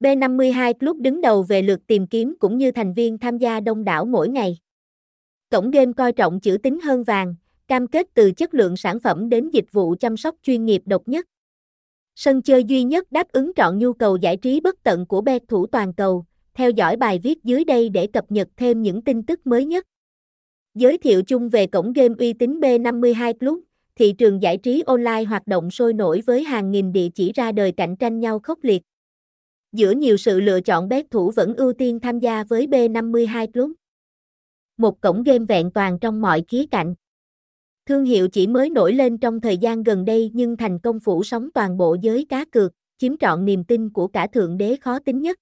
B52 Club đứng đầu về lượt tìm kiếm cũng như thành viên tham gia đông đảo mỗi ngày. Cổng game coi trọng chữ tín hơn vàng, cam kết từ chất lượng sản phẩm đến dịch vụ chăm sóc chuyên nghiệp độc nhất. Sân chơi duy nhất đáp ứng trọn nhu cầu giải trí bất tận của bet thủ toàn cầu. Theo dõi bài viết dưới đây để cập nhật thêm những tin tức mới nhất. Giới thiệu chung về cổng game uy tín B52 Club, thị trường giải trí online hoạt động sôi nổi với hàng nghìn địa chỉ ra đời cạnh tranh nhau khốc liệt. Giữa nhiều sự lựa chọn bet thủ vẫn ưu tiên tham gia với B52 Club. Một cổng game vẹn toàn trong mọi khía cạnh. Thương hiệu chỉ mới nổi lên trong thời gian gần đây nhưng thành công phủ sóng toàn bộ giới cá cược, chiếm trọn niềm tin của cả thượng đế khó tính nhất.